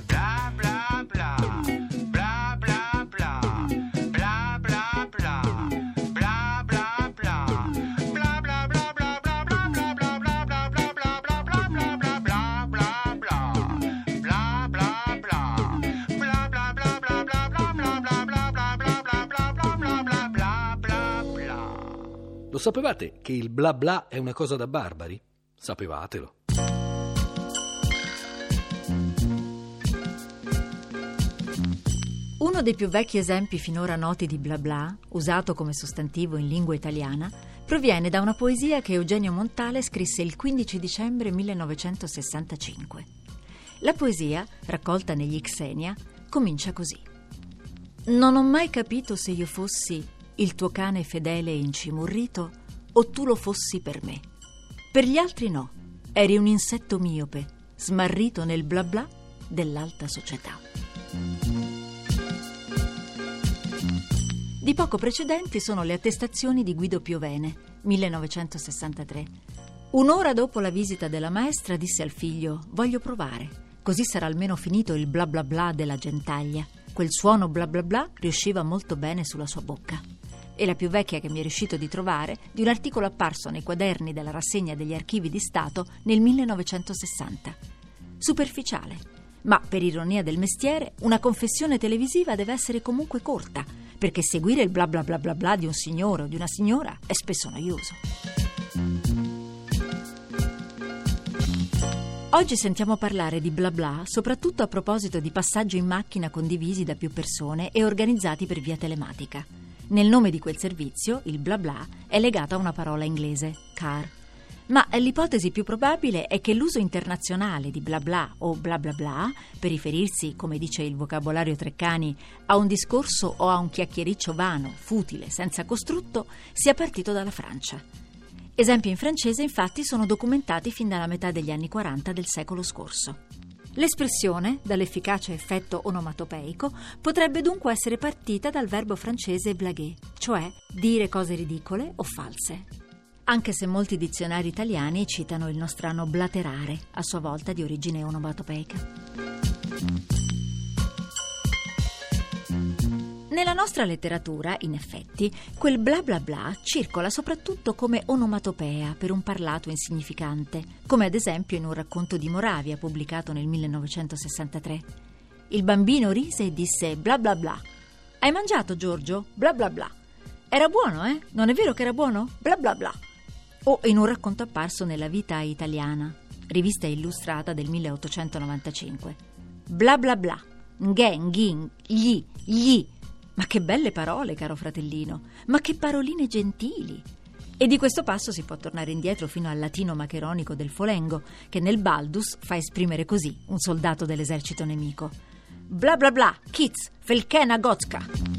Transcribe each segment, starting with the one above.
bla bla bla bla bla bla bla bla bla. Bla bla bla. Bla bla bla bla bla bla bla bla bla bla bla bla bla bla bla bla bla bla bla. Lo sapevate che il bla bla è una cosa da barbari? Sapevatelo. Uno dei più vecchi esempi finora noti di bla bla, usato come sostantivo in lingua italiana, proviene da una poesia che Eugenio Montale scrisse il 15 dicembre 1965. La poesia, raccolta negli Xenia, comincia così. Non ho mai capito se io fossi il tuo cane fedele e incimurrito o tu lo fossi per me. Per gli altri no, eri un insetto miope, smarrito nel bla bla dell'alta società. Di poco precedenti sono le attestazioni di Guido Piovene, 1963. Un'ora dopo la visita della maestra disse al figlio: Voglio provare, così sarà almeno finito il bla bla bla della gentaglia. Quel suono bla bla bla riusciva molto bene sulla sua bocca. E la più vecchia che mi è riuscito di trovare di un articolo apparso nei quaderni della rassegna degli archivi di Stato nel 1960. Superficiale, ma per ironia del mestiere, una confessione televisiva deve essere comunque corta, perché seguire il bla bla bla bla bla di un signore o di una signora è spesso noioso. Oggi sentiamo parlare di bla bla soprattutto a proposito di passaggi in macchina condivisi da più persone e organizzati per via telematica. Nel nome di quel servizio, il bla bla è legato a una parola inglese, car. Ma l'ipotesi più probabile è che l'uso internazionale di bla bla o bla bla bla, per riferirsi, come dice il vocabolario Treccani, a un discorso o a un chiacchiericcio vano, futile, senza costrutto, sia partito dalla Francia. Esempi in francese infatti sono documentati fin dalla metà degli anni 40 del secolo scorso. L'espressione, dall'efficace effetto onomatopeico, potrebbe dunque essere partita dal verbo francese blaguer, cioè dire cose ridicole o false. Anche se molti dizionari italiani citano il nostrano blaterare, a sua volta di origine onomatopeica. Nella nostra letteratura, in effetti, quel bla bla bla circola soprattutto come onomatopea per un parlato insignificante, come ad esempio in un racconto di Moravia pubblicato nel 1963. Il bambino rise e disse bla bla bla. Hai mangiato, Giorgio? Bla bla bla. Era buono, eh? Non è vero che era buono? Bla bla bla. O in un racconto apparso nella Vita Italiana, rivista illustrata del 1895. Bla bla bla. Ngen, ghin, gli, gli. Ma che belle parole, caro fratellino! Ma che paroline gentili! E di questo passo si può tornare indietro fino al latino macheronico del Folengo, che nel Baldus fa esprimere così un soldato dell'esercito nemico. Bla bla bla, kids, felkena gotska.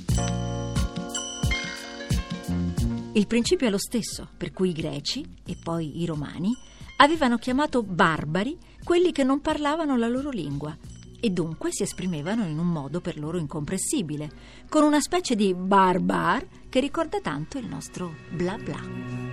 Il principio è lo stesso, per cui i greci, e poi i romani, avevano chiamato barbari quelli che non parlavano la loro lingua, e dunque si esprimevano in un modo per loro incomprensibile, con una specie di bar bar che ricorda tanto il nostro bla bla.